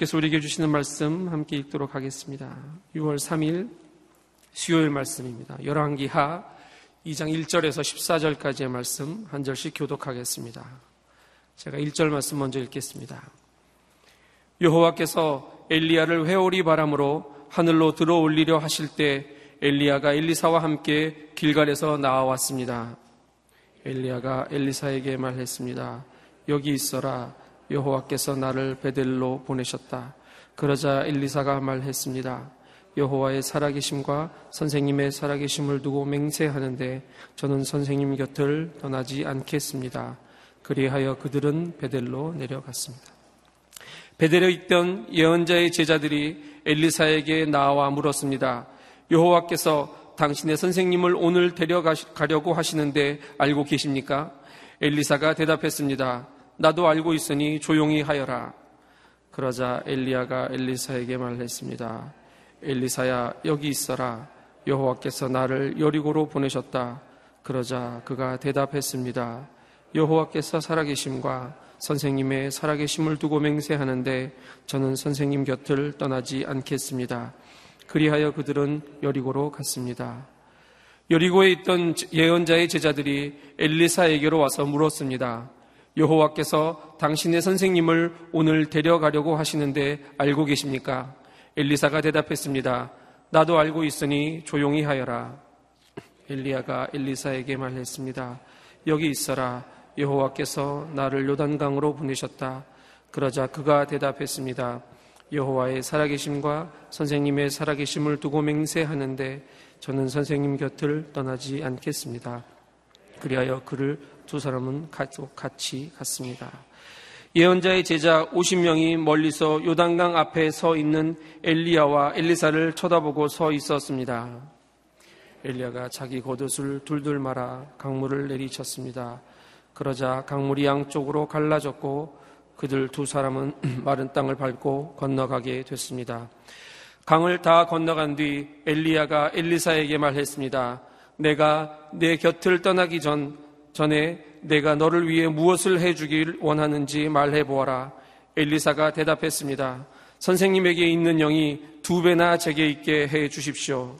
하나님께서 우리에게 주시는 말씀 함께 읽도록 하겠습니다. 6월 3일 수요일 말씀입니다. 열왕기하 2장 1절에서 14절까지의 말씀 한 절씩 교독하겠습니다. 제가 1절 말씀 먼저 읽겠습니다. 여호와께서 엘리야를 회오리 바람으로 하늘로 들어올리려 하실 때 엘리야가 엘리사와 함께 길갈에서 나와왔습니다. 엘리야가 엘리사에게 말했습니다. 여기 있어라. 여호와께서 나를 베델로 보내셨다. 그러자 엘리사가 말했습니다. 여호와의 살아계심과 선생님의 살아계심을 두고 맹세하는데 저는 선생님 곁을 떠나지 않겠습니다. 그리하여 그들은 베델로 내려갔습니다. 베델에 있던 예언자의 제자들이 엘리사에게 나와 물었습니다. 여호와께서 당신의 선생님을 오늘 데려가려고 하시는데 알고 계십니까? 엘리사가 대답했습니다. 나도 알고 있으니 조용히 하여라. 그러자 엘리야가 엘리사에게 말했습니다. 엘리사야 여기 있어라. 여호와께서 나를 여리고로 보내셨다. 그러자 그가 대답했습니다. 여호와께서 살아계심과 선생님의 살아계심을 두고 맹세하는데 저는 선생님 곁을 떠나지 않겠습니다. 그리하여 그들은 여리고로 갔습니다. 여리고에 있던 예언자의 제자들이 엘리사에게로 와서 물었습니다. 여호와께서 당신의 선생님을 오늘 데려가려고 하시는데 알고 계십니까? 엘리사가 대답했습니다. 나도 알고 있으니 조용히 하여라. 엘리야가 엘리사에게 말했습니다. 여기 있어라. 여호와께서 나를 요단강으로 보내셨다. 그러자 그가 대답했습니다. 여호와의 살아계심과 선생님의 살아계심을 두고 맹세하는데 저는 선생님 곁을 떠나지 않겠습니다. 그리하여 그를 두 사람은 같이 갔습니다. 예언자의 제자 50명이 멀리서 요단강 앞에 서 있는 엘리야와 엘리사를 쳐다보고 서 있었습니다. 엘리야가 자기 겉옷을 둘둘 말아 강물을 내리쳤습니다. 그러자 강물이 양쪽으로 갈라졌고 그들 두 사람은 마른 땅을 밟고 건너가게 됐습니다. 강을 다 건너간 뒤 엘리야가 엘리사에게 말했습니다. 내가 내 곁을 떠나기 전 전에 내가 너를 위해 무엇을 해주길 원하는지 말해 보아라. 엘리사가 대답했습니다. 선생님에게 있는 영이 두 배나 제게 있게 해 주십시오.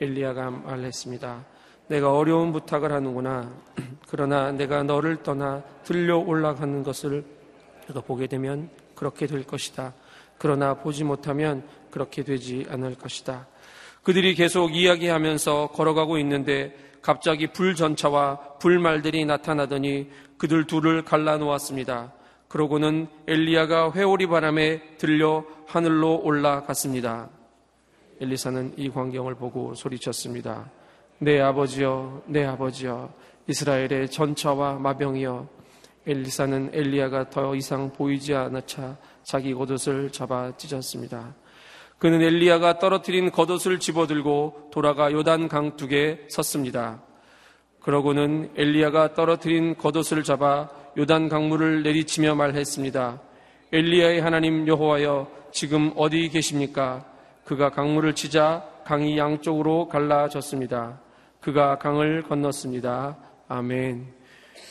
엘리야가 말했습니다. 내가 어려운 부탁을 하는구나. 그러나 내가 너를 떠나 들려 올라가는 것을 내가 보게 되면 그렇게 될 것이다. 그러나 보지 못하면 그렇게 되지 않을 것이다. 그들이 계속 이야기하면서 걸어가고 있는데 갑자기 불전차와 불말들이 나타나더니 그들 둘을 갈라놓았습니다. 그러고는 엘리야가 회오리 바람에 들려 하늘로 올라갔습니다. 엘리사는 이 광경을 보고 소리쳤습니다. 내 아버지여, 내 아버지여, 이스라엘의 전차와 마병이여. 엘리사는 엘리야가 더 이상 보이지 않아 차 자기 겉옷을 잡아 찢었습니다. 그는 엘리야가 떨어뜨린 겉옷을 집어들고 돌아가 요단 강둑에 섰습니다. 그러고는 엘리야가 떨어뜨린 겉옷을 잡아 요단 강물을 내리치며 말했습니다. 엘리야의 하나님 여호와여 지금 어디 계십니까? 그가 강물을 치자 강이 양쪽으로 갈라졌습니다. 그가 강을 건넜습니다. 아멘.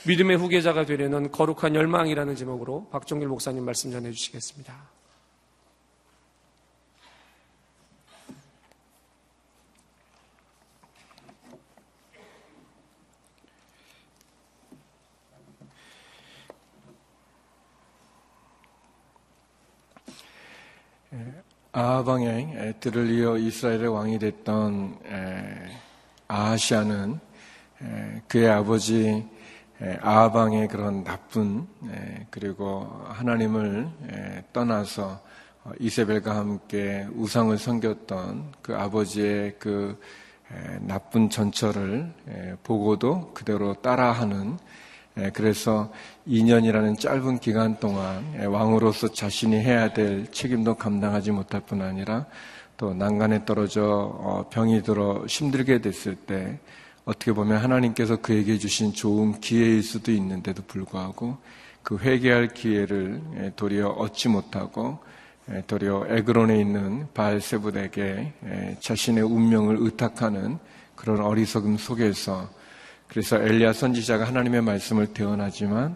믿음의 후계자가 되려는 거룩한 열망이라는 제목으로 박종길 목사님 말씀 전해 주시겠습니다. 아하방의 들을 이어 이스라엘의 왕이 됐던 아하시아는 그의 아버지 아하방의 그런 나쁜 그리고 하나님을 떠나서 어, 이세벨과 함께 우상을 섬겼던 그 아버지의 그 나쁜 전철을 보고도 그대로 따라하는 그래서 2년이라는 짧은 기간 동안 왕으로서 자신이 해야 될 책임도 감당하지 못할 뿐 아니라 또 난간에 떨어져 어, 병이 들어 힘들게 됐을 때 어떻게 보면 하나님께서 그에게 주신 좋은 기회일 수도 있는데도 불구하고 그 회개할 기회를 도리어 얻지 못하고 도리어 에그론에 있는 바알세불에게 자신의 운명을 의탁하는 그런 어리석음 속에서 그래서 엘리야 선지자가 하나님의 말씀을 대언하지만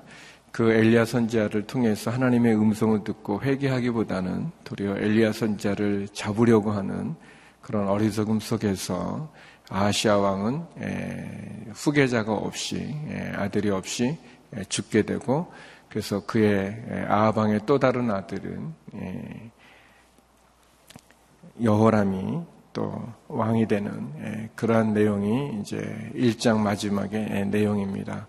그 엘리야 선지자를 통해서 하나님의 음성을 듣고 회개하기보다는 도리어 엘리야 선지자를 잡으려고 하는 그런 어리석음 속에서 아시아 왕은 후계자가 없이 아들이 없이 죽게 되고 그래서 그의 아하방의 또 다른 아들은 여호람이 또 왕이 되는 그러한 내용이 이제 1장 마지막의 내용입니다.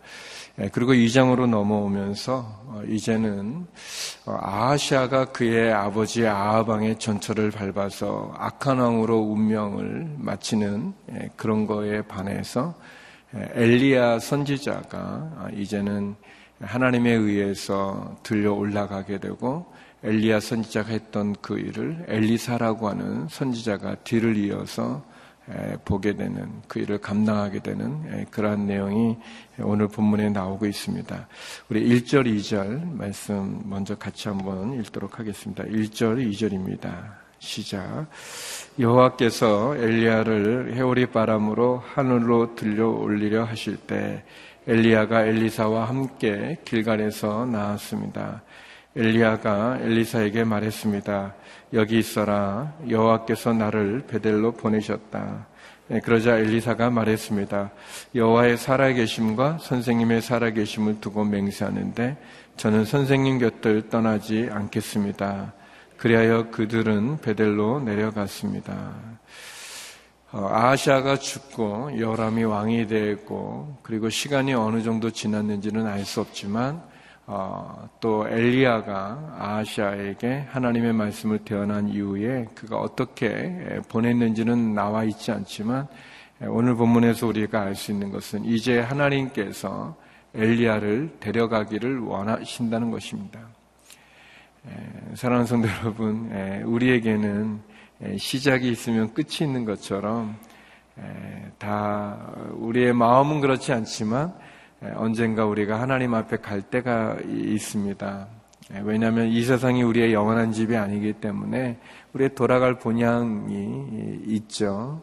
예, 그리고 2장으로 넘어오면서 어, 이제는 어, 아하시아가 그의 아버지 아하방의 전철을 밟아서 악한 왕으로 운명을 마치는 예, 그런 거에 반해서 예, 엘리야 선지자가 아, 이제는 하나님에 의해서 들려 올라가게 되고 엘리야 선지자가 했던 그 일을 엘리사라고 하는 선지자가 뒤를 이어서 보게 되는 그 일을 감당하게 되는 그러한 내용이 오늘 본문에 나오고 있습니다. 우리 1절, 2절 말씀 먼저 같이 한번 읽도록 하겠습니다. 1절, 2절입니다. 시작. 여호와께서 엘리야를 해오리 바람으로 하늘로 들려 올리려 하실 때 엘리야가 엘리사와 함께 길갈에서 나왔습니다. 엘리야가 엘리사에게 말했습니다. 여기 있어라. 여호와께서 나를 베델로 보내셨다. 네, 그러자 엘리사가 말했습니다. 여호와의 살아계심과 선생님의 살아계심을 두고 맹세하는데 저는 선생님 곁을 떠나지 않겠습니다. 그리하여 그들은 베델로 내려갔습니다. 어, 아하시아가 죽고 여람이 왕이 되고 그리고 시간이 어느 정도 지났는지는 알 수 없지만 어, 또 엘리야가 아시아에게 하나님의 말씀을 대언한 이후에 그가 어떻게 보냈는지는 나와 있지 않지만 오늘 본문에서 우리가 알 수 있는 것은 이제 하나님께서 엘리야를 데려가기를 원하신다는 것입니다. 사랑하는 성도 여러분, 우리에게는 시작이 있으면 끝이 있는 것처럼 다 우리의 마음은 그렇지 않지만 예, 언젠가 우리가 하나님 앞에 갈 때가 있습니다. 예, 왜냐하면 이 세상이 우리의 영원한 집이 아니기 때문에 우리의 돌아갈 본향이 있죠.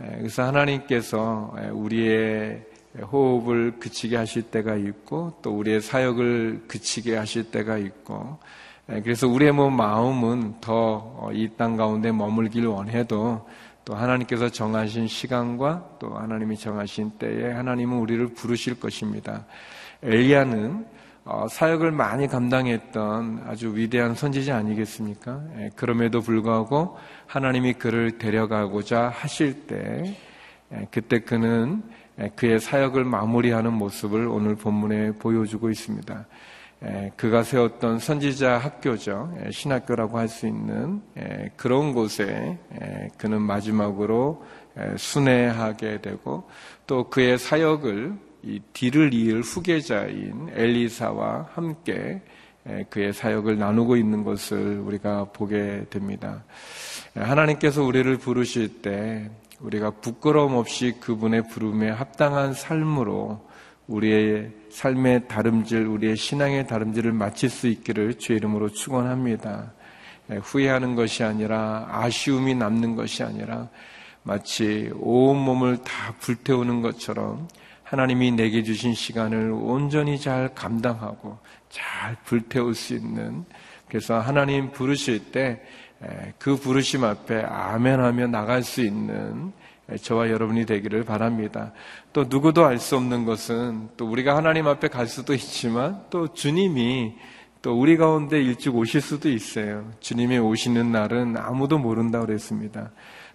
예, 그래서 하나님께서 우리의 호흡을 그치게 하실 때가 있고 또 우리의 사역을 그치게 하실 때가 있고 그래서 우리의 뭐 마음은 더 이 땅 가운데 머물길 원해도 또 하나님께서 정하신 시간과 또 하나님이 정하신 때에 하나님은 우리를 부르실 것입니다. 엘리야는 어, 사역을 많이 감당했던 아주 위대한 선지자 아니겠습니까? 예, 그럼에도 불구하고 하나님이 그를 데려가고자 하실 때 예, 그때 그는 예, 그의 사역을 마무리하는 모습을 오늘 본문에 보여주고 있습니다. 그가 세웠던 선지자 학교죠. 신학교라고 할 수 있는 그런 곳에 그는 마지막으로 순회하게 되고 또 그의 사역을 이 뒤를 이을 후계자인 엘리사와 함께 그의 사역을 나누고 있는 것을 우리가 보게 됩니다. 하나님께서 우리를 부르실 때 우리가 부끄러움 없이 그분의 부름에 합당한 삶으로 우리의 삶의 다름질, 우리의 신앙의 다름질을 마칠 수 있기를 주의 이름으로 축원합니다. 예, 후회하는 것이 아니라 아쉬움이 남는 것이 아니라 마치 온 몸을 다 불태우는 것처럼 하나님이 내게 주신 시간을 온전히 잘 감당하고 잘 불태울 수 있는 그래서 하나님 부르실 때 그 부르심 앞에 아멘하며 나갈 수 있는 저와 여러분이 되기를 바랍니다. 또 누구도 알 수 없는 것은 또 우리가 하나님 앞에 갈 수도 있지만 또 주님이 또 우리 가운데 일찍 오실 수도 있어요. 주님이 오시는 날은 아무도 모른다고 그랬습니다.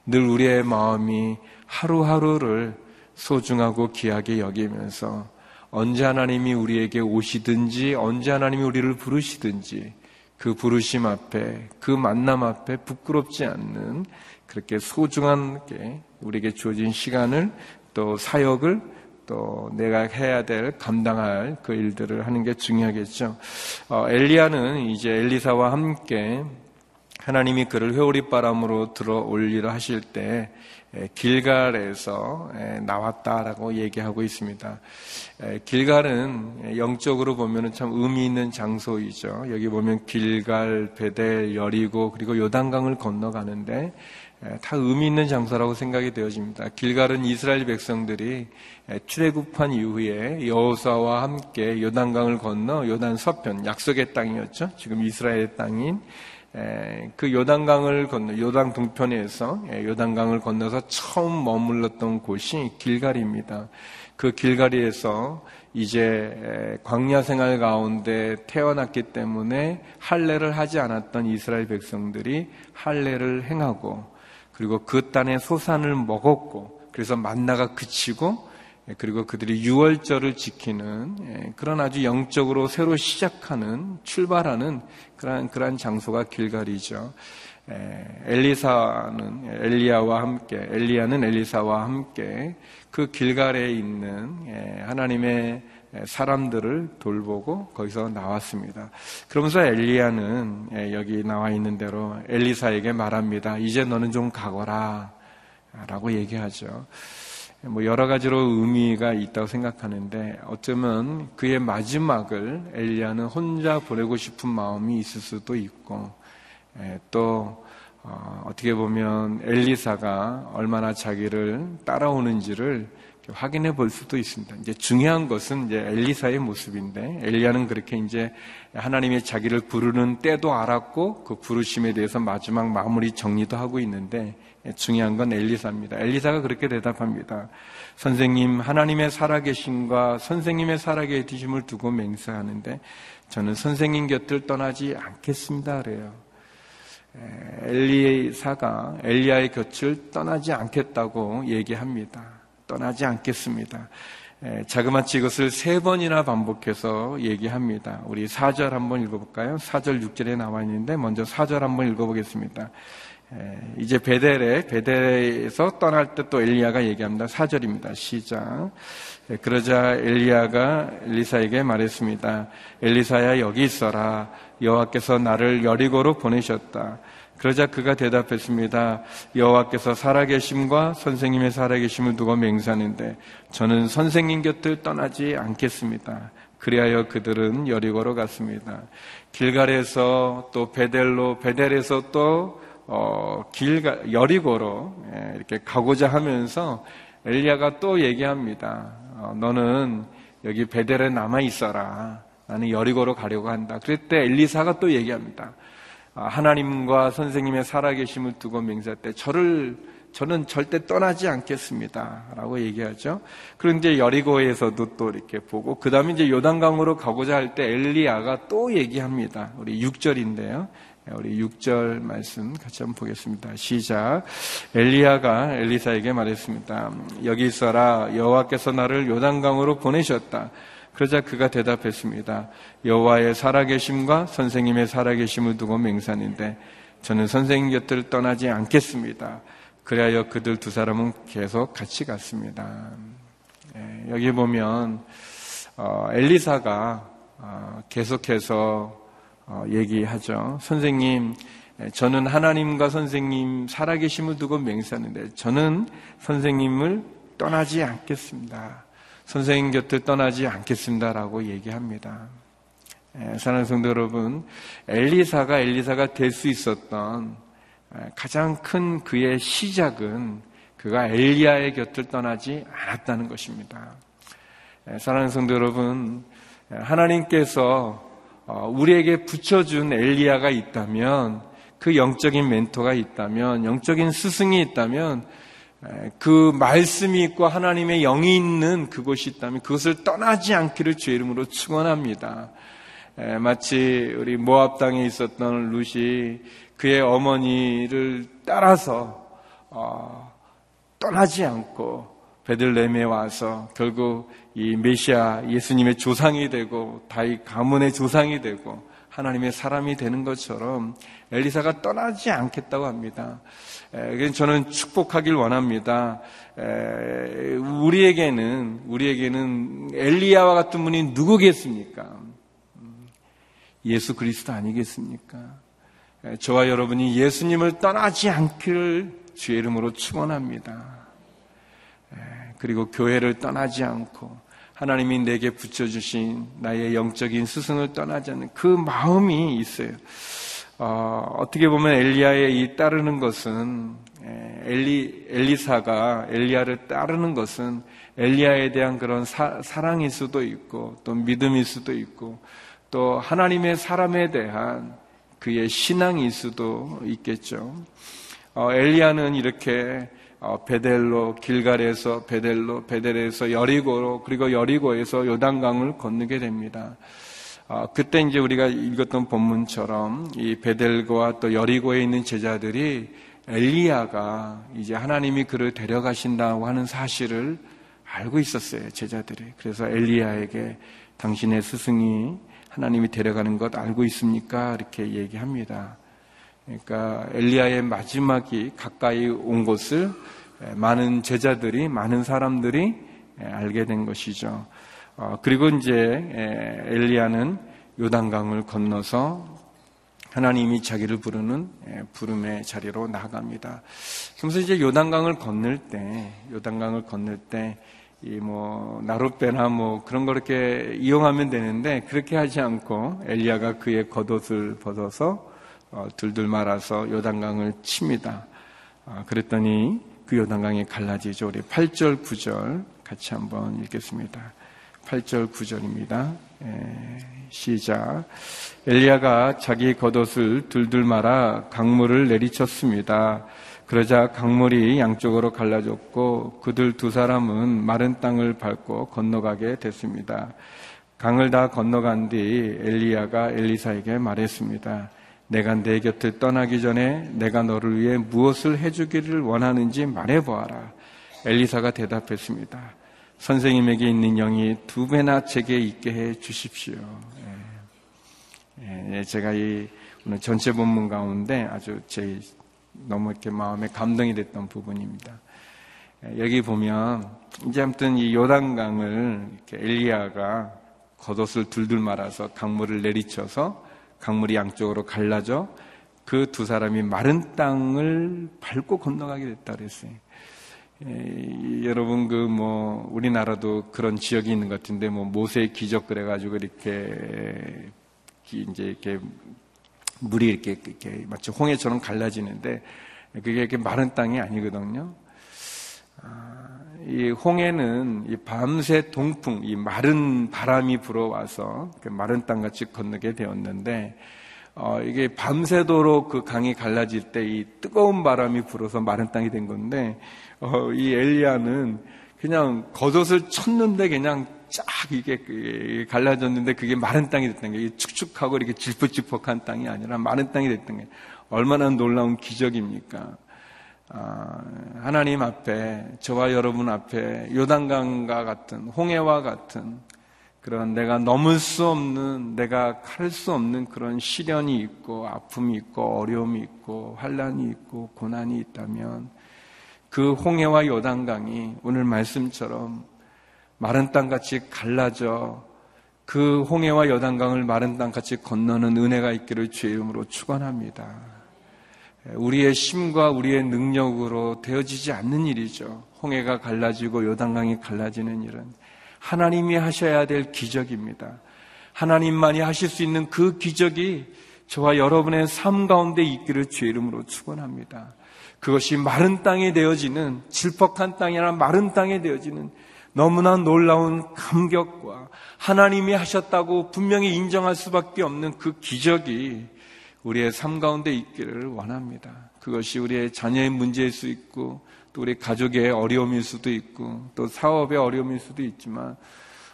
늘 우리의 마음이 하루하루를 소중하고 귀하게 여기면서 언제 하나님이 우리에게 오시든지 언제 하나님이 우리를 부르시든지 그 부르심 앞에 그 만남 앞에 부끄럽지 않는 그렇게 소중한 게 우리에게 주어진 시간을 또 사역을 또 내가 해야 될 감당할 그 일들을 하는 게 중요하겠죠. 어, 엘리야는 이제 엘리사와 함께 하나님이 그를 회오리 바람으로 들어 올리려 하실 때 길갈에서 나왔다라고 얘기하고 있습니다. 길갈은 영적으로 보면 참 의미 있는 장소이죠. 여기 보면 길갈, 베델, 여리고 그리고 요단강을 건너가는데 다 의미 있는 장소라고 생각이 되어집니다. 길갈은 이스라엘 백성들이 출애굽한 이후에 여호수아와 함께 요단강을 건너 요단 서편 약속의 땅이었죠. 지금 이스라엘의 땅인 그 요단강을 건너 요단 동편에서 요단강을 건너서 처음 머물렀던 곳이 길갈입니다. 그 길갈이에서 이제 광야 생활 가운데 태어났기 때문에 할례를 하지 않았던 이스라엘 백성들이 할례를 행하고 그리고 그 땅의 소산을 먹었고 그래서 만나가 그치고 예, 그리고 그들이 유월절을 지키는 예, 그런 아주 영적으로 새로 시작하는 출발하는 그러한 그러한 장소가 길갈이죠. 예, 엘리사는 엘리야와 함께 엘리야는 엘리사와 함께 그 길갈에 있는 하나님의 사람들을 돌보고 거기서 나왔습니다. 그러면서 엘리야는 여기 나와 있는 대로 엘리사에게 말합니다. 이제 너는 좀 가거라. 라고 얘기하죠. 뭐 여러 가지로 의미가 있다고 생각하는데 어쩌면 그의 마지막을 엘리야는 혼자 보내고 싶은 마음이 있을 수도 있고 또 어, 어떻게 보면 엘리사가 얼마나 자기를 따라오는지를 확인해 볼 수도 있습니다. 이제 중요한 것은 이제 엘리사의 모습인데 엘리야는 그렇게 이제 하나님의 자기를 부르는 때도 알았고 그 부르심에 대해서 마지막 마무리 정리도 하고 있는데 중요한 건 엘리사입니다. 엘리사가 그렇게 대답합니다. 선생님, 하나님의 살아계심과 선생님의 살아계심을 두고 맹세하는데 저는 선생님 곁을 떠나지 않겠습니다. 그래요. 엘리사가 엘리야의 곁을 떠나지 않겠다고 얘기합니다. 떠나지 않겠습니다. 자그마치 이것을 세 번이나 반복해서 얘기합니다. 우리 4절 한번 읽어볼까요? 4절 6절에 나와 있는데 먼저 4절 한번 읽어보겠습니다. 이제 베델에 베델에서 떠날 때 또 엘리야가 얘기합니다. 4절입니다. 시작. 그러자 엘리야가 엘리사에게 말했습니다. 엘리사야 여기 있어라. 여호와께서 나를 여리고로 보내셨다. 그러자 그가 대답했습니다. 여호와께서 살아계심과 선생님의 살아계심을 두고 맹세하는데 저는 선생님 곁을 떠나지 않겠습니다. 그리하여 그들은 여리고로 갔습니다. 길갈에서 또 베델로 베델에서 또 어, 길 여리고로 예, 이렇게 가고자 하면서 엘리야가 또 얘기합니다. 어, 너는 여기 베델에 남아 있어라. 나는 여리고로 가려고 한다. 그랬때 엘리사가 또 얘기합니다. 아, 하나님과 선생님의 살아계심을 두고 맹세할 때 저를 저는 절대 떠나지 않겠습니다. 라고 얘기하죠. 그런데 여리고에서도 또 이렇게 보고, 그 다음에 이제 요단강으로 가고자 할 때 엘리야가 또 얘기합니다. 우리 6절인데요. 우리 6절 말씀 같이 한번 보겠습니다. 시작. 엘리야가 엘리사에게 말했습니다. 여기 있어라. 여호와께서 나를 요단강으로 보내셨다. 그러자 그가 대답했습니다. 여호와의 살아계심과 선생님의 살아계심을 두고 맹산인데 저는 선생님 곁을 떠나지 않겠습니다. 그리하여 그들 두 사람은 계속 같이 갔습니다. 예, 여기 보면 어, 엘리사가 어, 계속해서 어, 얘기하죠. 선생님, 저는 하나님과 선생님 살아계심을 두고 맹세하는데 저는 선생님을 떠나지 않겠습니다. 선생님 곁을 떠나지 않겠습니다라고 얘기합니다. 사랑하는 성도 여러분, 엘리사가 엘리사가 될 수 있었던 가장 큰 그의 시작은 그가 엘리야의 곁을 떠나지 않았다는 것입니다. 사랑하는 성도 여러분, 하나님께서 어, 우리에게 붙여준 엘리야가 있다면 그 영적인 멘토가 있다면 영적인 스승이 있다면 그 말씀이 있고 하나님의 영이 있는 그곳이 있다면 그것을 떠나지 않기를 주의 이름으로 축원합니다. 마치 우리 모압 땅에 있었던 룻이 그의 어머니를 따라서 어, 떠나지 않고 베들레헴에 와서 결국 이 메시아 예수님의 조상이 되고 다윗 가문의 조상이 되고 하나님의 사람이 되는 것처럼 엘리사가 떠나지 않겠다고 합니다. 저는 축복하길 원합니다. 우리에게는 우리에게는 엘리야와 같은 분이 누구겠습니까? 음, 예수 그리스도 아니겠습니까? 저와 여러분이 예수님을 떠나지 않기를 주의 이름으로 축원합니다. 그리고 교회를 떠나지 않고 하나님이 내게 붙여주신 나의 영적인 스승을 떠나지 않는 그 마음이 있어요. 어, 떻게 보면 엘리야의 이 따르는 것은 엘리 엘리사가 엘리야를 따르는 것은 엘리야에 대한 그런 사, 사랑일 수도 있고 또 믿음일 수도 있고 또 하나님의 사람에 대한 그의 신앙일 수도 있겠죠. 어, 엘리야는 이렇게 어, 베델로 길갈에서 베델로 베델에서 여리고로 그리고 여리고에서 요단강을 건너게 됩니다. 어, 그때 이제 우리가 읽었던 본문처럼 이 베델과 또 여리고에 있는 제자들이 엘리야가 이제 하나님이 그를 데려가신다고 하는 사실을 알고 있었어요, 제자들이. 그래서 엘리야에게 당신의 스승이 하나님이 데려가는 것 알고 있습니까? 이렇게 얘기합니다. 그러니까 엘리야의 마지막이 가까이 온 것을 많은 제자들이, 많은 사람들이 알게 된 것이죠. 어, 그리고 이제 엘리야는 요단강을 건너서 하나님이 자기를 부르는 부름의 자리로 나아갑니다. 그래서 이제 요단강을 건널 때, 요단강을 건널 때, 이 뭐 나룻배나 뭐 그런 거 이렇게 이용하면 되는데 그렇게 하지 않고 엘리야가 그의 겉옷을 벗어서 어, 둘둘 말아서 요단강을 칩니다. 어, 그랬더니 그 요단강이 갈라지죠. 우리 8절 9절 같이 한번 읽겠습니다. 8절 9절입니다. 예, 시작. 엘리야가 자기 겉옷을 둘둘 말아 강물을 내리쳤습니다. 그러자 강물이 양쪽으로 갈라졌고 그들 두 사람은 마른 땅을 밟고 건너가게 됐습니다. 강을 다 건너간 뒤 엘리야가 엘리사에게 말했습니다. 내가 내 곁을 떠나기 전에 내가 너를 위해 무엇을 해주기를 원하는지 말해보아라. 엘리사가 대답했습니다. 선생님에게 있는 영이 두 배나 제게 있게 해 주십시오. 예. 예, 제가 이 오늘 전체 본문 가운데 아주 제 너무 이렇게 마음에 감동이 됐던 부분입니다. 예, 여기 보면 이제 아무튼 이 요단강을 엘리야가 겉옷을 둘둘 말아서 강물을 내리쳐서 강물이 양쪽으로 갈라져 그 두 사람이 마른 땅을 밟고 건너가게 됐다 그랬어요. 에, 여러분 그 뭐 우리나라도 그런 지역이 있는 것 같은데 뭐 모세의 기적 그래가지고 이렇게 이제 이렇게 물이 이렇게, 이렇게 마치 홍해처럼 갈라지는데 그게 이렇게 마른 땅이 아니거든요. 아, 이 홍해는 이 밤새 동풍, 이 마른 바람이 불어와서 그 마른 땅 같이 건너게 되었는데 어, 이게 밤새도록 그 강이 갈라질 때 이 뜨거운 바람이 불어서 마른 땅이 된 건데 어, 이 엘리야는 그냥 겉옷을 쳤는데 그냥 쫙 이게 그 갈라졌는데 그게 마른 땅이 됐던 게 축축하고 이렇게 질퍽질퍽한 땅이 아니라 마른 땅이 됐던 게 얼마나 놀라운 기적입니까? 아, 하나님 앞에 저와 여러분 앞에 요단강과 같은 홍해와 같은 그런 내가 넘을 수 없는 내가 할수 없는 그런 시련이 있고 아픔이 있고 어려움이 있고 환란이 있고 고난이 있다면 그 홍해와 요단강이 오늘 말씀처럼 마른 땅같이 갈라져 그 홍해와 여단강을 마른 땅같이 건너는 은혜가 있기를 주의 이름으로 축원합니다. 우리의 힘과 우리의 능력으로 되어지지 않는 일이죠. 홍해가 갈라지고 요단강이 갈라지는 일은 하나님이 하셔야 될 기적입니다. 하나님만이 하실 수 있는 그 기적이 저와 여러분의 삶 가운데 있기를 주의 이름으로 축원합니다. 그것이 마른 땅에 되어지는 질퍽한 땅이나 마른 땅에 되어지는 너무나 놀라운 감격과 하나님이 하셨다고 분명히 인정할 수밖에 없는 그 기적이 우리의 삶 가운데 있기를 원합니다. 그것이 우리의 자녀의 문제일 수 있고 또 우리 가족의 어려움일 수도 있고 또 사업의 어려움일 수도 있지만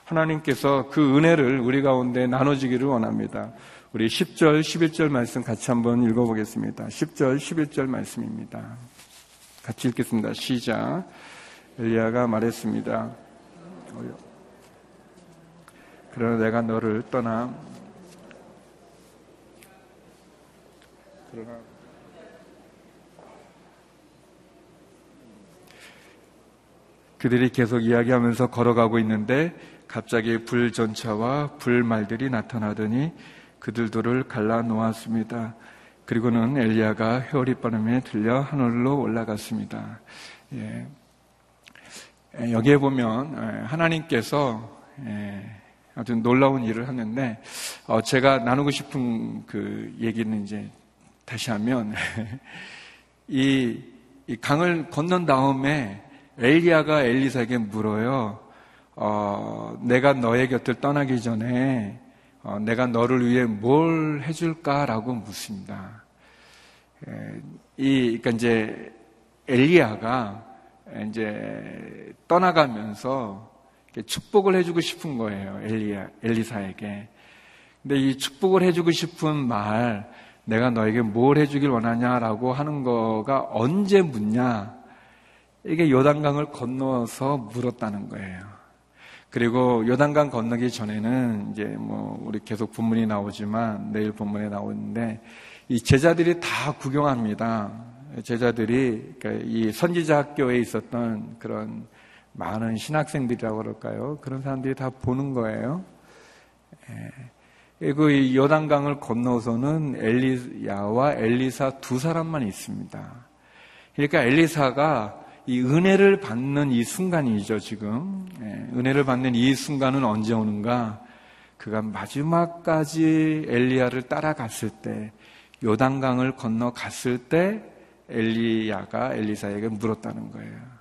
하나님께서 그 은혜를 우리 가운데 나눠주기를 원합니다. 우리 10절, 11절 말씀 같이 한번 읽어보겠습니다. 10절, 11절 말씀입니다. 같이 읽겠습니다. 시작. 엘리야가 말했습니다. 그러나 내가 너를 떠나 그러나 그들이 계속 이야기하면서 걸어가고 있는데 갑자기 불전차와 불말들이 나타나더니 그들도를 갈라 놓았습니다. 그리고는 엘리야가 회오리 바람에 들려 하늘로 올라갔습니다. 예. 여기에 보면 하나님께서 아주 놀라운 일을 하는데 어, 제가 나누고 싶은 그 얘기는 이제 다시 하면 이, 이 강을 건넌 다음에 엘리야가 엘리사에게 물어요. 어, 내가 너의 곁을 떠나기 전에 어, 내가 너를 위해 뭘 해줄까라고 묻습니다. 에, 이, 그러니까 이제 엘리야가 이제 떠나가면서 축복을 해주고 싶은 거예요. 엘리야, 엘리사에게. 근데 이 축복을 해주고 싶은 말, 내가 너에게 뭘 해주길 원하냐라고 하는 거가 언제 묻냐? 이게 요단강을 건너서 물었다는 거예요. 그리고 요단강 건너기 전에는 이제 뭐 우리 계속 본문이 나오지만 내일 본문에 나오는데 이 제자들이 다 구경합니다. 제자들이 그러니까 이 선지자 학교에 있었던 그런 많은 신학생들이라고 그럴까요? 그런 사람들이 다 보는 거예요. 예. 이 요단강을 건너서는 엘리야와 엘리사 두 사람만 있습니다. 그러니까 엘리사가 이 은혜를 받는 이 순간이죠, 지금. 예. 은혜를 받는 이 순간은 언제 오는가? 그가 마지막까지 엘리야를 따라갔을 때, 요단강을 건너갔을 때 엘리야가 엘리사에게 물었다는 거예요.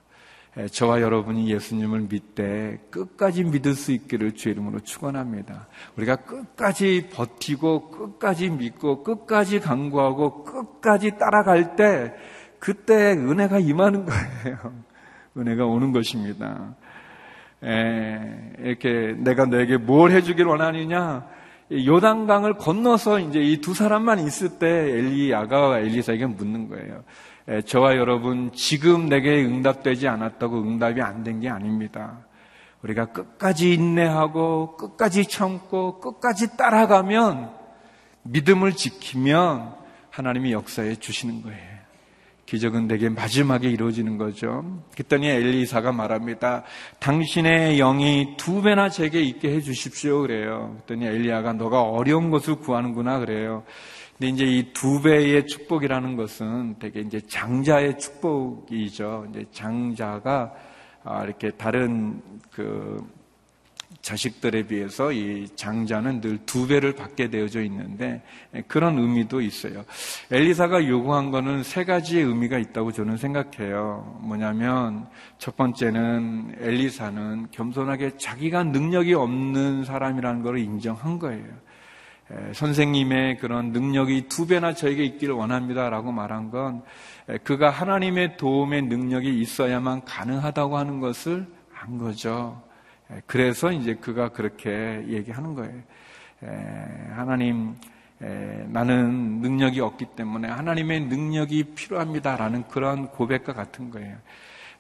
예, 저와 여러분이 예수님을 믿되 끝까지 믿을 수 있기를 주의 이름으로 축원합니다. 우리가 끝까지 버티고 끝까지 믿고 끝까지 강구하고 끝까지 따라갈 때 그때 은혜가 임하는 거예요. 은혜가 오는 것입니다. 에, 예, 이렇게 내가 너에게 뭘 해주길 원하느냐? 요단강을 건너서 이제 이 두 사람만 있을 때 엘리야가 엘리사에게 묻는 거예요. 저와 여러분 지금 내게 응답되지 않았다고 응답이 안 된 게 아닙니다. 우리가 끝까지 인내하고 끝까지 참고 끝까지 따라가면 믿음을 지키면 하나님이 역사해 주시는 거예요. 기적은 내게 마지막에 이루어지는 거죠. 그랬더니 엘리사가 말합니다. 당신의 영이 두 배나 제게 있게 해 주십시오. 그래요. 그랬더니 엘리야가 너가 어려운 것을 구하는구나. 그래요. 근데 이제 이 두 배의 축복이라는 것은 되게 이제 장자의 축복이죠. 이제 장자가 아, 이렇게 다른 그 자식들에 비해서 이 장자는 늘 두 배를 받게 되어져 있는데 그런 의미도 있어요. 엘리사가 요구한 거는 세 가지의 의미가 있다고 저는 생각해요. 뭐냐면 첫 번째는 엘리사는 겸손하게 자기가 능력이 없는 사람이라는 걸 인정한 거예요. 선생님의 그런 능력이 두 배나 저에게 있기를 원합니다라고 말한 건 그가 하나님의 도움의 능력이 있어야만 가능하다고 하는 것을 안 거죠. 그래서 이제 그가 그렇게 얘기하는 거예요. 하나님, 나는 능력이 없기 때문에 하나님의 능력이 필요합니다라는 그런 고백과 같은 거예요.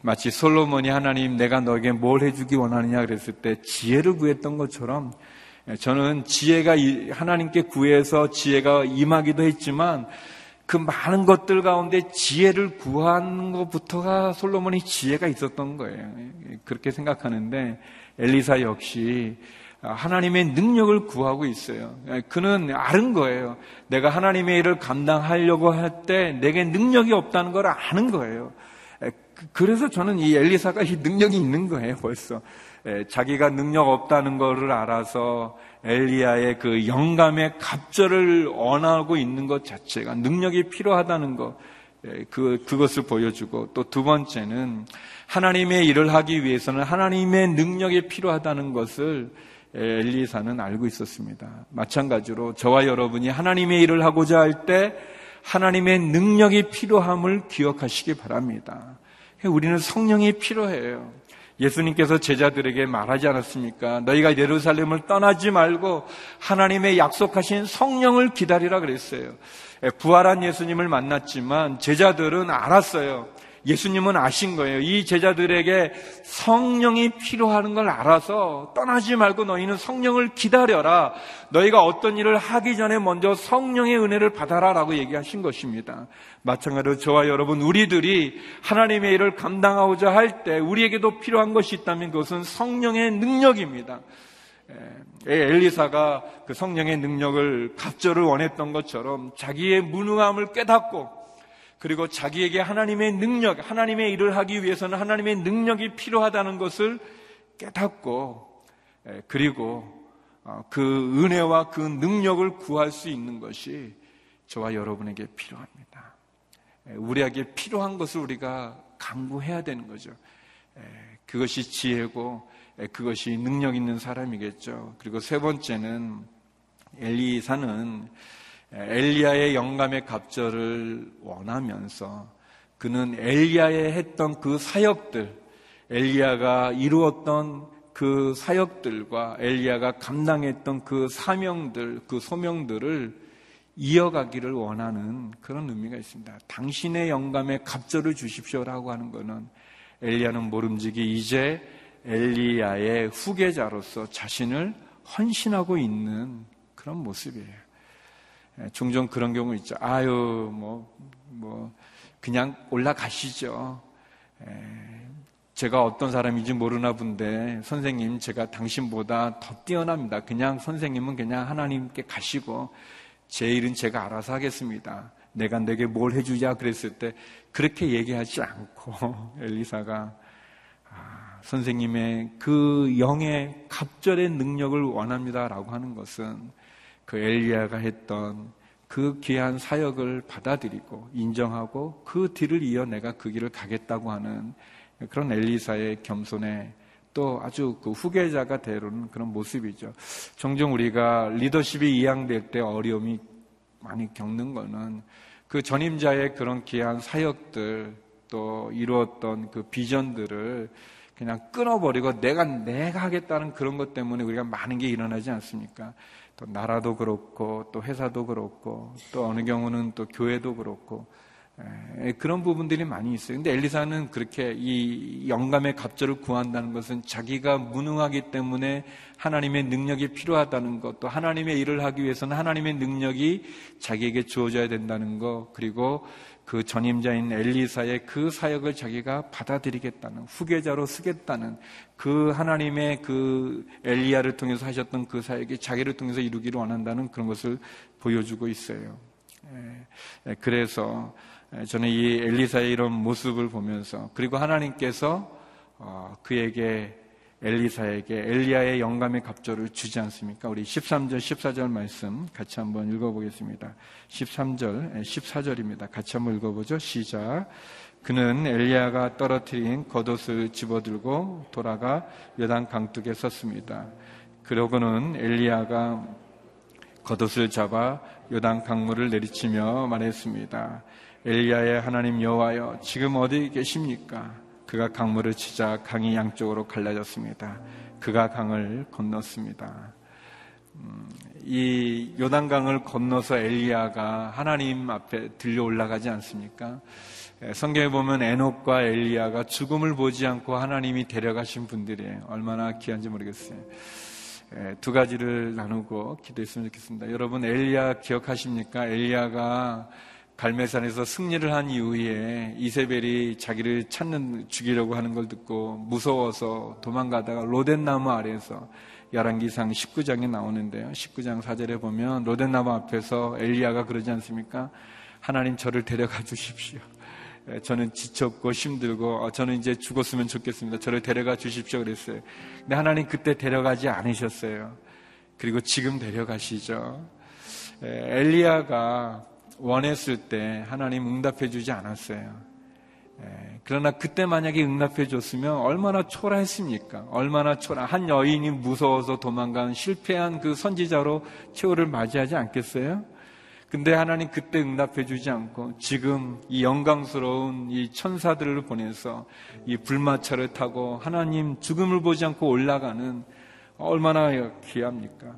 마치 솔로몬이 하나님 내가 너에게 뭘 해주기 원하느냐 그랬을 때 지혜를 구했던 것처럼 예, 저는 지혜가 하나님께 구해서 지혜가 임하기도 했지만 그 많은 것들 가운데 지혜를 구하는 것부터가 솔로몬이 지혜가 있었던 거예요. 예, 그렇게 생각하는데 엘리사 역시 하나님의 능력을 구하고 있어요. 예, 그는 아는 거예요. 내가 하나님의 일을 감당하려고 할 때 내게 능력이 없다는 걸 아는 거예요. 그, 그래서 저는 이 엘리사가 이 능력이 있는 거예요, 벌써. 자기가 능력 없다는 것을 알아서 엘리야의 그 영감의 갑절을 원하고 있는 것 자체가 능력이 필요하다는 것, 그, 그것을 보여주고 또 두 번째는 하나님의 일을 하기 위해서는 하나님의 능력이 필요하다는 것을 엘리사는 알고 있었습니다. 마찬가지로 저와 여러분이 하나님의 일을 하고자 할 때 하나님의 능력이 필요함을 기억하시기 바랍니다. 우리는 성령이 필요해요. 예수님께서 제자들에게 말하지 않았습니까? 너희가 예루살렘을 떠나지 말고 하나님의 약속하신 성령을 기다리라 그랬어요. 예, 부활한 예수님을 만났지만 제자들은 알았어요. 예수님은 아신 거예요. 이 제자들에게 성령이 필요한 걸 알아서 떠나지 말고 너희는 성령을 기다려라. 너희가 어떤 일을 하기 전에 먼저 성령의 은혜를 받아라 라고 얘기하신 것입니다. 마찬가지로 저와 여러분, 우리들이 하나님의 일을 감당하고자 할 때 우리에게도 필요한 것이 있다면 그것은 성령의 능력입니다. 엘리사가 그 성령의 능력을 갑절을 원했던 것처럼 자기의 무능함을 깨닫고 그리고 자기에게 하나님의 능력, 하나님의 일을 하기 위해서는 하나님의 능력이 필요하다는 것을 깨닫고 그리고 어, 그 은혜와 그 능력을 구할 수 있는 것이 저와 여러분에게 필요합니다. 우리에게 필요한 것을 우리가 강구해야 되는 거죠. 그것이 지혜고 그것이 능력 있는 사람이겠죠. 그리고 세 번째는 엘리사는 엘리야의 영감의 갑절을 원하면서 그는 엘리야의 했던 그 사역들, 엘리야가 이루었던 그 사역들과 엘리야가 감당했던 그 사명들, 그 소명들을 이어가기를 원하는 그런 의미가 있습니다. 당신의 영감에 갑절을 주십시오라고 하는 것은 엘리야는 모름지기 이제 엘리야의 후계자로서 자신을 헌신하고 있는 그런 모습이에요. 예, 종종 그런 경우 있죠. 아유, 뭐, 뭐, 그냥 올라가시죠. 예, 제가 어떤 사람인지 모르나 본데 선생님 제가 당신보다 더 뛰어납니다. 그냥 선생님은 그냥 하나님께 가시고 제 일은 제가 알아서 하겠습니다. 내가 내게 뭘 해주자 그랬을 때 그렇게 얘기하지 않고 엘리사가 아, 선생님의 그 영의 갑절의 능력을 원합니다라고 하는 것은 그 엘리야가 했던 그 귀한 사역을 받아들이고 인정하고 그 뒤를 이어 내가 그 길을 가겠다고 하는 그런 엘리사의 겸손에 또 아주 그 후계자가 되는 그런 모습이죠. 종종 우리가 리더십이 이양될 때 어려움이 많이 겪는 거는 그 전임자의 그런 귀한 사역들 또 이루었던 그 비전들을 그냥 끊어버리고 내가 내가 하겠다는 그런 것 때문에 우리가 많은 게 일어나지 않습니까? 또 나라도 그렇고 또 회사도 그렇고 또 어느 경우는 또 교회도 그렇고 예, 그런 부분들이 많이 있어요. 근데 엘리사는 그렇게 이 영감의 갑절을 구한다는 것은 자기가 무능하기 때문에 하나님의 능력이 필요하다는 것, 또 하나님의 일을 하기 위해서는 하나님의 능력이 자기에게 주어져야 된다는 것, 그리고 그 전임자인 엘리사의 그 사역을 자기가 받아들이겠다는, 후계자로 쓰겠다는 그 하나님의 그 엘리야를 통해서 하셨던 그 사역이 자기를 통해서 이루기를 원한다는 그런 것을 보여주고 있어요. 예, 예, 그래서 저는 이 엘리사의 이런 모습을 보면서 그리고 하나님께서 어, 그에게 엘리사에게 엘리야의 영감의 갑절을 주지 않습니까? 우리 13절, 14절 말씀 같이 한번 읽어보겠습니다. 13절, 14절입니다. 같이 한번 읽어보죠. 시작. 그는 엘리야가 떨어뜨린 겉옷을 집어들고 돌아가 여단 강둑에 섰습니다. 그러고는 엘리야가 겉옷을 잡아 요단 강물을 내리치며 말했습니다. 엘리야의 하나님 여호와여 지금 어디 계십니까? 그가 강물을 치자 강이 양쪽으로 갈라졌습니다. 그가 강을 건넜습니다. 음, 이 요단강을 건너서 엘리야가 하나님 앞에 들려 올라가지 않습니까? 성경에 보면 에녹과 엘리야가 죽음을 보지 않고 하나님이 데려가신 분들이에요. 얼마나 귀한지 모르겠어요. 두 가지를 나누고 기도했으면 좋겠습니다. 여러분 엘리야 기억하십니까? 엘리야가 갈매산에서 승리를 한 이후에 이세벨이 자기를 찾는 죽이려고 하는 걸 듣고 무서워서 도망가다가 로덴나무 아래에서 야란기상 19장에 나오는데요. 19장 4절에 보면 로덴나무 앞에서 엘리야가 그러지 않습니까? 하나님 저를 데려가 주십시오. 예, 저는 지쳤고 힘들고 어, 저는 이제 죽었으면 좋겠습니다. 저를 데려가 주십시오 그랬어요. 근데 하나님 그때 데려가지 않으셨어요. 그리고 지금 데려가시죠. 예, 엘리야가 원했을 때 하나님 응답해 주지 않았어요. 예, 그러나 그때 만약에 응답해 줬으면 얼마나 초라했습니까? 얼마나 초라. 한 여인이 무서워서 도망간 실패한 그 선지자로 최후를 맞이하지 않겠어요? 근데 하나님 그때 응답해 주지 않고 지금 이 영광스러운 이 천사들을 보내서 이 불마차를 타고 하나님 죽음을 보지 않고 올라가는 얼마나 귀합니까?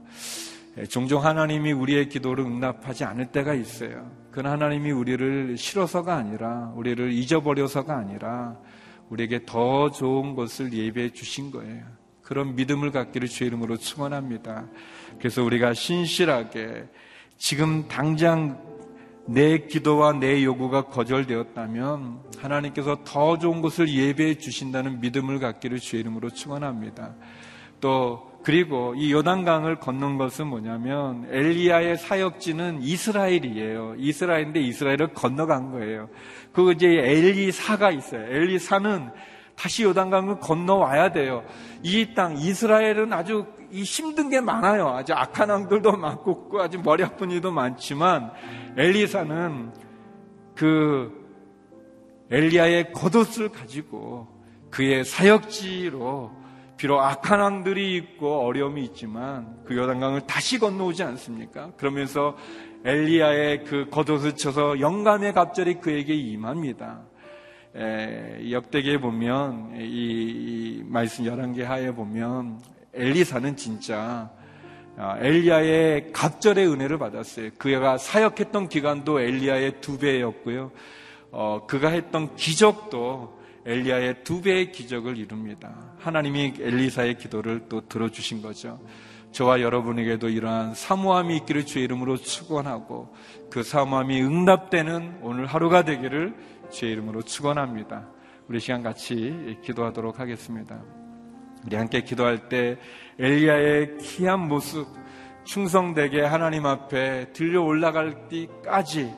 예, 종종 하나님이 우리의 기도를 응답하지 않을 때가 있어요. 그건 하나님이 우리를 싫어서가 아니라, 우리를 잊어버려서가 아니라, 우리에게 더 좋은 것을 예배해 주신 거예요. 그런 믿음을 갖기를 주의 이름으로 축원합니다. 그래서 우리가 신실하게 지금 당장 내 기도와 내 요구가 거절되었다면 하나님께서 더 좋은 것을 예배해 주신다는 믿음을 갖기를 주의 이름으로 축원합니다. 또 그리고 이 요단강을 건넌 것은 뭐냐면 엘리야의 사역지는 이스라엘이에요. 이스라엘인데 이스라엘을 건너간 거예요. 그 이제 엘리사가 있어요. 엘리사는 다시 요단강을 건너와야 돼요. 이 땅 이스라엘은 아주 이 힘든 게 많아요. 아주 악한 왕들도 많고 아주 머리 아픈 일도 많지만 엘리사는 그 엘리야의 겉옷을 가지고 그의 사역지로 비록 악한 왕들이 있고 어려움이 있지만 그 요단강을 다시 건너오지 않습니까? 그러면서 엘리야의 그 겉옷을 쳐서 영감의 갑절이 그에게 임합니다. 에, 역대기에 보면 이, 이 말씀 11개 하에 보면 엘리사는 진짜 아, 엘리야의 갑절의 은혜를 받았어요. 그가 사역했던 기간도 엘리야의 두 배였고요. 어, 그가 했던 기적도 엘리야의 두 배의 기적을 이룹니다. 하나님이 엘리사의 기도를 또 들어주신 거죠. 저와 여러분에게도 이러한 사모함이 있기를 주의 이름으로 축원하고 그 사모함이 응답되는 오늘 하루가 되기를 주의 이름으로 축원합니다. 우리 시간 같이 기도하도록 하겠습니다. 우리 함께 기도할 때 엘리야의 귀한 모습 충성되게 하나님 앞에 들려 올라갈 때까지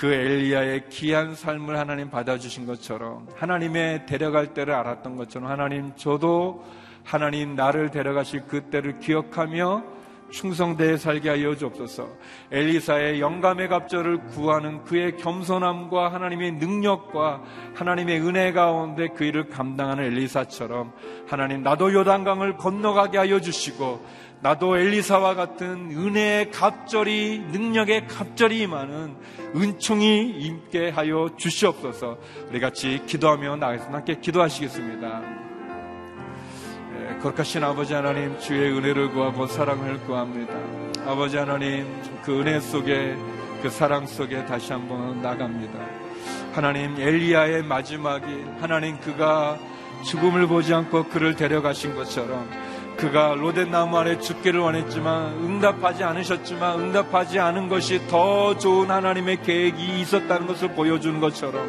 그 엘리야의 귀한 삶을 하나님 받아주신 것처럼 하나님의 데려갈 때를 알았던 것처럼 하나님 저도 하나님 나를 데려가실 그 때를 기억하며 충성되에 살게 하여 주옵소서. 엘리사의 영감의 갑절을 구하는 그의 겸손함과 하나님의 능력과 하나님의 은혜 가운데 그 일을 감당하는 엘리사처럼 하나님 나도 요단강을 건너가게 하여 주시고 나도 엘리사와 같은 은혜의 갑절이 능력의 갑절이 임하는 은총이 임게 하여 주시옵소서. 우리 같이 기도하며 나가겠습니다. 함께 기도하시겠습니다. 예, 거룩하신 아버지 하나님 주의 은혜를 구하고 사랑을 구합니다. 아버지 하나님 그 은혜 속에 그 사랑 속에 다시 한번 나갑니다. 하나님 엘리야의 마지막이 하나님 그가 죽음을 보지 않고 그를 데려가신 것처럼 그가 로덴나무 아래 죽기를 원했지만 응답하지 않으셨지만 응답하지 않은 것이 더 좋은 하나님의 계획이 있었다는 것을 보여주는 것처럼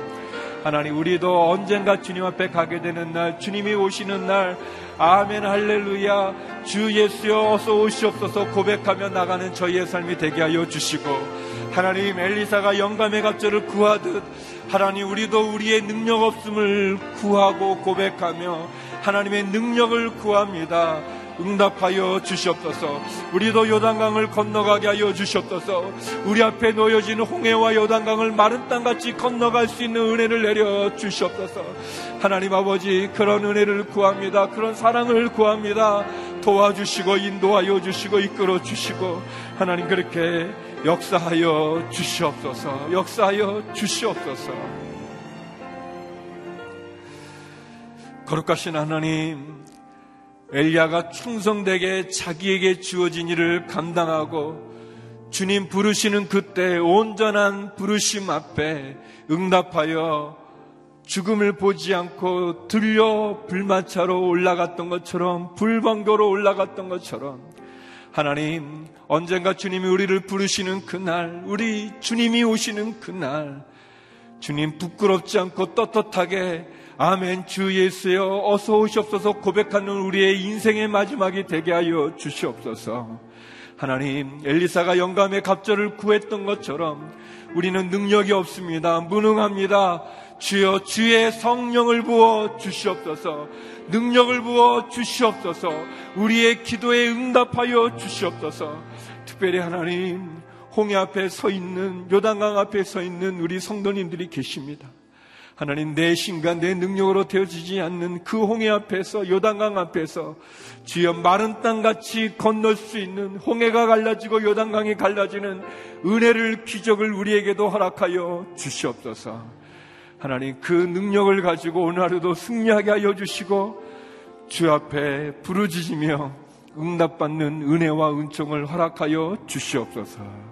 하나님 우리도 언젠가 주님 앞에 가게 되는 날 주님이 오시는 날 아멘 할렐루야 주 예수여 어서 오시옵소서 고백하며 나가는 저희의 삶이 되게 하여 주시고 하나님 엘리사가 영감의 갑절을 구하듯 하나님 우리도 우리의 능력 없음을 구하고 고백하며 하나님의 능력을 구합니다. 응답하여 주시옵소서. 우리도 요단강을 건너가게 하여 주시옵소서. 우리 앞에 놓여진 홍해와 요단강을 마른 땅같이 건너갈 수 있는 은혜를 내려 주시옵소서. 하나님 아버지 그런 은혜를 구합니다. 그런 사랑을 구합니다. 도와주시고 인도하여 주시고 이끌어 주시고 하나님 그렇게 역사하여 주시옵소서. 역사하여 주시옵소서. 거룩하신 하나님 엘리야가 충성되게 자기에게 주어진 일을 감당하고 주님 부르시는 그때 온전한 부르심 앞에 응답하여 죽음을 보지 않고 들려 불마차로 올라갔던 것처럼 불번거로 올라갔던 것처럼 하나님 언젠가 주님이 우리를 부르시는 그날 우리 주님이 오시는 그날 주님 부끄럽지 않고 떳떳하게 아멘 주 예수여 어서 오시옵소서 고백하는 우리의 인생의 마지막이 되게 하여 주시옵소서. 하나님 엘리사가 영감의 갑절을 구했던 것처럼 우리는 능력이 없습니다. 무능합니다. 주여 주의 성령을 부어 주시옵소서. 능력을 부어 주시옵소서. 우리의 기도에 응답하여 주시옵소서. 특별히 하나님 홍해 앞에 서 있는 요단강 앞에 서 있는 우리 성도님들이 계십니다. 하나님 내 신과 내 능력으로 되어지지 않는 그 홍해 앞에서 요단강 앞에서 주여 마른 땅 같이 건널 수 있는 홍해가 갈라지고 요단강이 갈라지는 은혜를 기적을 우리에게도 허락하여 주시옵소서. 하나님 그 능력을 가지고 오늘 하루도 승리하게 하여 주시고 주 앞에 부르짖으며 응답받는 은혜와 은총을 허락하여 주시옵소서.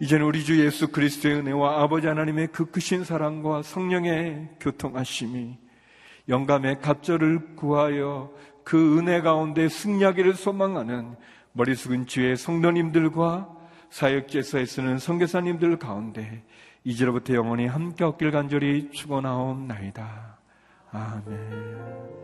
이제는 우리 주 예수 그리스도의 은혜와 아버지 하나님의 그 크신 사랑과 성령의 교통하심이 영감의 갑절을 구하여 그 은혜 가운데 승리하기를 소망하는 머리 숙은 주의 성도님들과 사역제서에 쓰는 성교사님들 가운데 이제로부터 영원히 함께 얻길 간절히 축원하옵나이다. 아멘.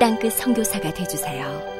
땅끝 성교사가 되주세요.